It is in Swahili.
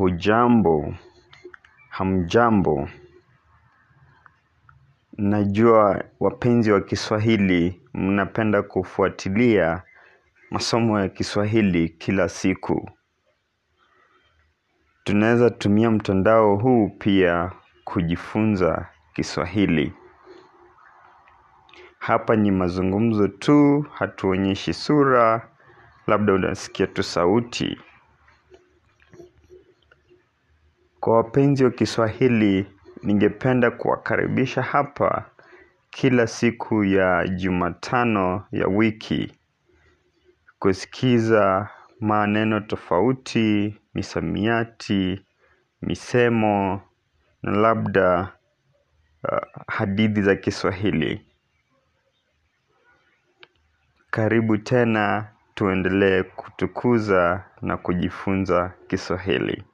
Hujambo, hamjambo, najua wapenzi wa kiswahili mnapenda kufuatilia masomo ya kiswahili kila siku. Tunaweza tumia mtandao huu pia kujifunza kiswahili. Hapa ni mazungumzo tu, hatuonyeshi sura, labda unasikia tu sauti. Kwa wapenzi wa kiswahili, ningependa kuwakaribisha hapa kila siku ya jumatano ya wiki. Kusikiza maneno tofauti, misamiati, misemo, na labda hadithi za kiswahili. Karibu tena tuendelee kutukuza na kujifunza kiswahili.